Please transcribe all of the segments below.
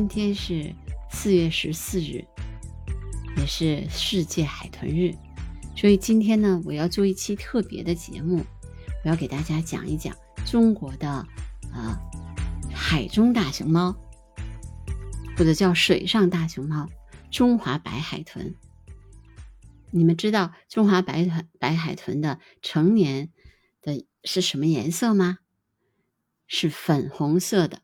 今天是四月十四日，也是世界海豚日，所以今天呢，我要做一期特别的节目，我要给大家讲一讲中国的啊海中大熊猫，或者叫水上大熊猫——中华白海豚。你们知道中华白豚白海豚的成年的是什么颜色吗？是粉红色的。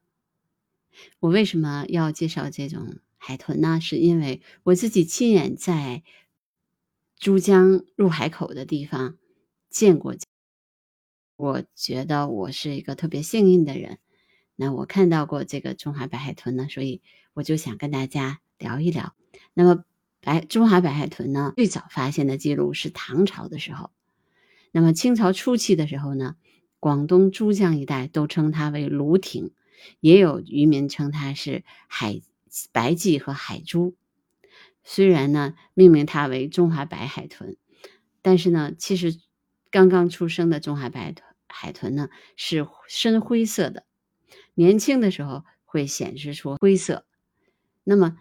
我为什么要介绍这种海豚呢？是因为我自己亲眼在珠江入海口的地方见过。我觉得我是一个特别幸运的人。那我看到过这个中华白海豚呢，所以我就想跟大家聊一聊。那么白中华白海豚呢，最早发现的记录是唐朝的时候。那么清朝初期的时候呢，广东珠江一带都称它为芦艇。也有渔民称它是海白鲫和海珠，虽然呢命名它为中华白海豚，但是呢，其实刚刚出生的中华白海豚呢是深灰色的，年轻的时候会显示出灰色，那么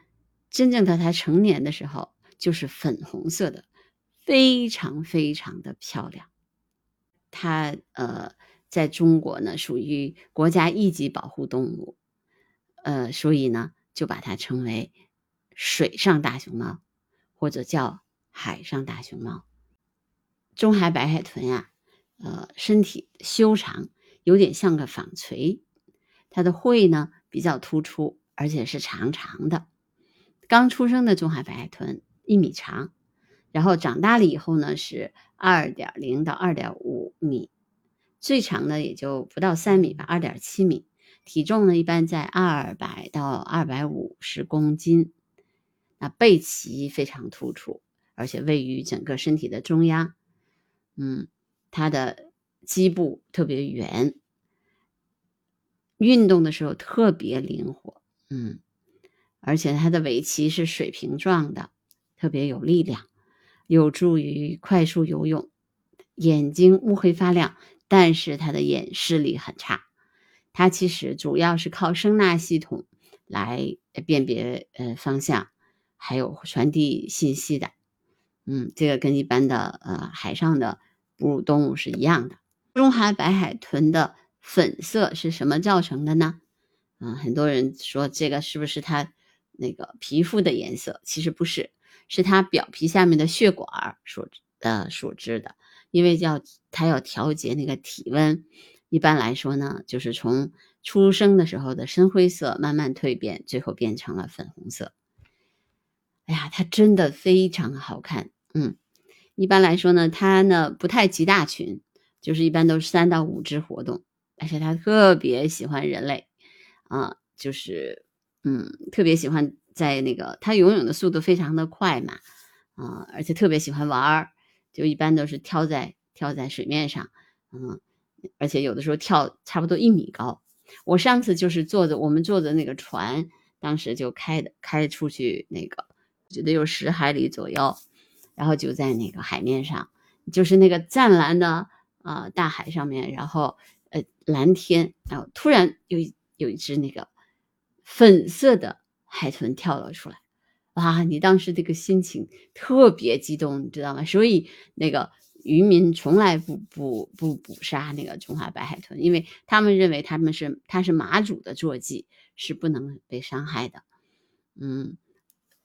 真正到它成年的时候就是粉红色的，非常非常的漂亮，它呃。在中国呢，属于国家一级保护动物，呃，所以呢，就把它称为水上大熊猫，或者叫海上大熊猫。中海白海豚呀，呃，身体修长，有点像个纺锤，它的喙呢比较突出，而且是长长的。刚出生的中海白海豚一米长，然后长大了以后呢是二点零到二点五米。最长的也就不到三米吧，二点七米，体重呢一般在二百到二百五十公斤。那背鳍非常突出，而且位于整个身体的中央。嗯，它的基部特别圆，运动的时候特别灵活。嗯，而且它的尾鳍是水平状的，特别有力量，有助于快速游泳。眼睛乌黑发亮。但是它的眼视力很差，它其实主要是靠声纳系统来辨别呃方向，还有传递信息的。嗯，这个跟一般的呃海上的哺乳动物是一样的。中华白海豚的粉色是什么造成的呢？嗯，很多人说这个是不是它那个皮肤的颜色？其实不是，是它表皮下面的血管所呃所致的。因为要它要调节那个体温，一般来说呢，就是从出生的时候的深灰色慢慢蜕变，最后变成了粉红色。哎呀，它真的非常好看。嗯，一般来说呢，它呢不太集大群，就是一般都是三到五只活动，而且它特别喜欢人类啊，就是嗯，特别喜欢在那个它游泳的速度非常的快嘛，啊，而且特别喜欢玩儿。就一般都是跳在跳在水面上，嗯，而且有的时候跳差不多一米高。我上次就是坐着我们坐的那个船，当时就开的开出去那个，觉得有十海里左右，然后就在那个海面上，就是那个湛蓝的啊大海上面，然后呃蓝天，然后突然有有一只那个粉色的海豚跳了出来。哇，你当时这个心情特别激动，你知道吗？所以那个渔民从来不不不捕杀那个中华白海豚，因为他们认为他们是他是马祖的坐骑，是不能被伤害的。嗯，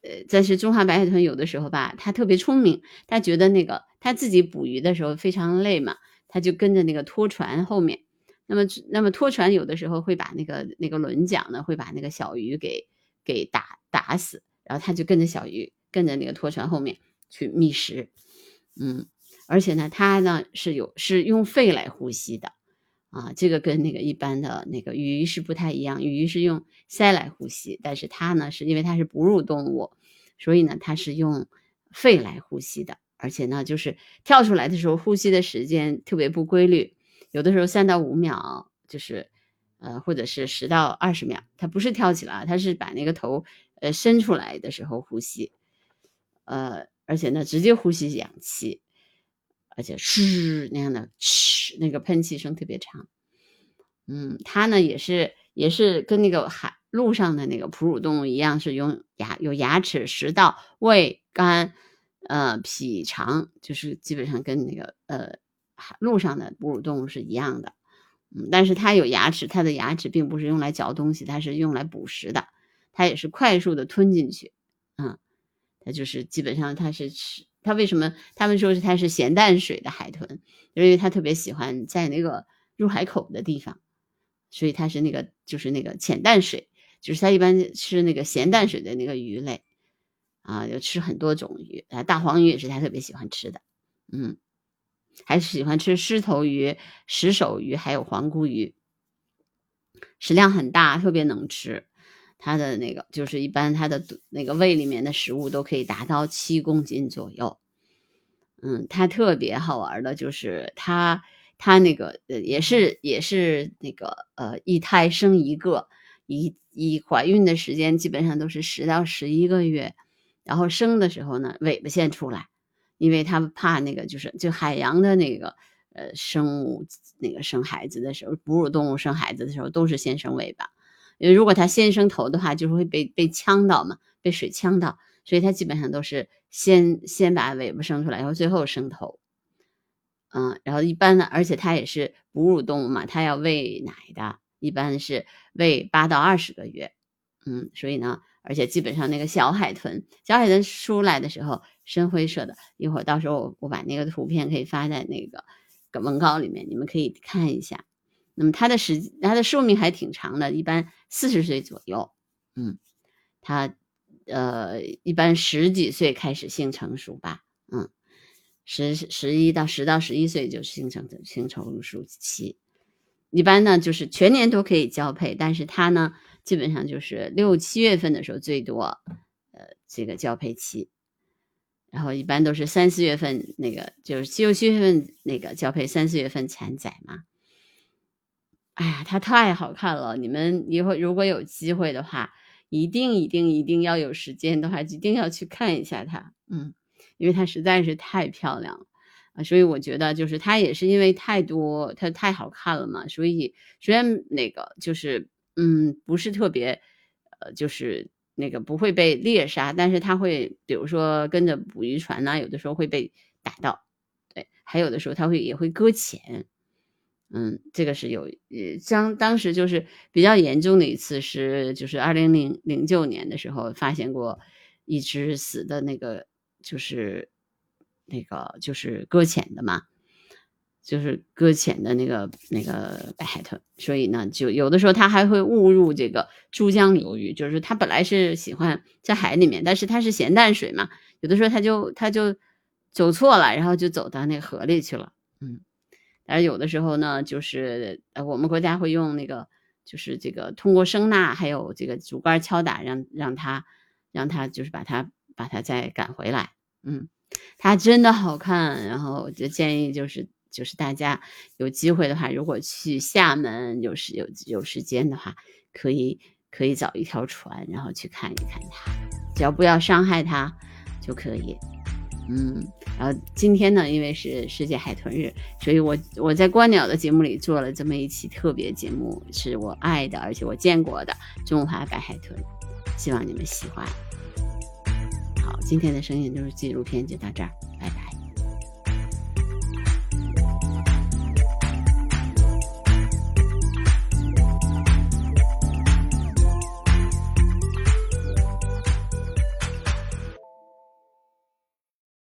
呃，但是中华白海豚有的时候吧，它特别聪明，它觉得那个它自己捕鱼的时候非常累嘛，它就跟着那个拖船后面。那么那么拖船有的时候会把那个那个轮桨呢，会把那个小鱼给给打打死。然后他就跟着小鱼，跟着那个拖船后面去觅食，嗯，而且呢，它呢是有是用肺来呼吸的，啊，这个跟那个一般的那个鱼是不太一样，鱼是用鳃来呼吸，但是它呢是因为它是哺乳动物，所以呢它是用肺来呼吸的，而且呢就是跳出来的时候呼吸的时间特别不规律，有的时候三到五秒，就是呃或者是十到二十秒，它不是跳起来，它是把那个头。呃，伸出来的时候呼吸，呃，而且呢，直接呼吸氧气，而且嘘那样的嘘，那个喷气声特别长。嗯，它呢也是也是跟那个海陆上的那个哺乳动物一样，是用牙有牙齿、食道、胃、肝、呃脾、肠，就是基本上跟那个呃陆上的哺乳动物是一样的。嗯，但是它有牙齿，它的牙齿并不是用来嚼东西，它是用来捕食的，它也是快速的吞进去。嗯，它就是基本上它是吃，它为什么他们说是它是咸淡水的海豚？因为它特别喜欢在那个入海口的地方，所以它是那个就是那个浅淡水，就是它一般吃那个咸淡水的那个鱼类啊，有吃很多种鱼啊，大黄鱼也是它特别喜欢吃的。嗯。还是喜欢吃狮头鱼、石首鱼，还有黄姑鱼，食量很大，特别能吃。它的那个就是一般它的那个胃里面的食物都可以达到七公斤左右。嗯，它特别好玩的就是它它那个呃也是也是那个呃一胎生一个，一一怀孕的时间基本上都是十到十一个月，然后生的时候呢尾巴先出来。因为他们怕那个，就是就海洋的那个呃生物，那个生孩子的时候，哺乳动物生孩子的时候都是先生尾巴，如果它先生头的话，就是会被被呛到嘛，被水呛到，所以它基本上都是先先把尾巴生出来，然后最后生头。嗯，然后一般呢，而且它也是哺乳动物嘛，它要喂奶的，一般是喂八到二十个月。嗯，所以呢。而且基本上那个小海豚，小海豚出来的时候深灰色的，一会儿到时候我我把那个图片可以发在那个文稿里面，你们可以看一下。那么它的时它的寿命还挺长的，一般四十岁左右。嗯，它呃一般十几岁开始性成熟吧。嗯，十十一到十到十一岁就是性成性成熟期。一般呢就是全年都可以交配，但是它呢。基本上就是六七月份的时候最多，呃，这个交配期，然后一般都是三四月份那个，就是七六七月份那个交配，三四月份产崽嘛。哎呀，它太好看了！你们以后如果有机会的话，一定一定一定要有时间的话，一定要去看一下它，嗯，因为它实在是太漂亮了啊！所以我觉得就是它也是因为太多，它太好看了嘛，所以虽然那个就是。嗯，不是特别，呃，就是那个不会被猎杀，但是它会，比如说跟着捕鱼船呢，有的时候会被打到，对，还有的时候它会也会搁浅，嗯，这个是有，呃，像当时就是比较严重的一次是，就是二零零零九年的时候发现过一只死的那个，就是那个就是搁浅的嘛。就是搁浅的那个那个白海豚，所以呢，就有的时候它还会误入这个珠江流域，就是它本来是喜欢在海里面，但是它是咸淡水嘛，有的时候它就它就走错了，然后就走到那个河里去了，嗯，而有的时候呢，就是呃我们国家会用那个就是这个通过声呐还有这个竹竿敲打，让让它让它就是把它把它再赶回来，嗯，它真的好看，然后我就建议就是。就是大家有机会的话，如果去厦门有时有有时间的话，可以可以找一条船，然后去看一看它，只要不要伤害它就可以。嗯，然后今天呢，因为是世界海豚日，所以我我在观鸟的节目里做了这么一期特别节目，是我爱的，而且我见过的中华白海豚，希望你们喜欢。好，今天的声音就是纪录片，就到这儿。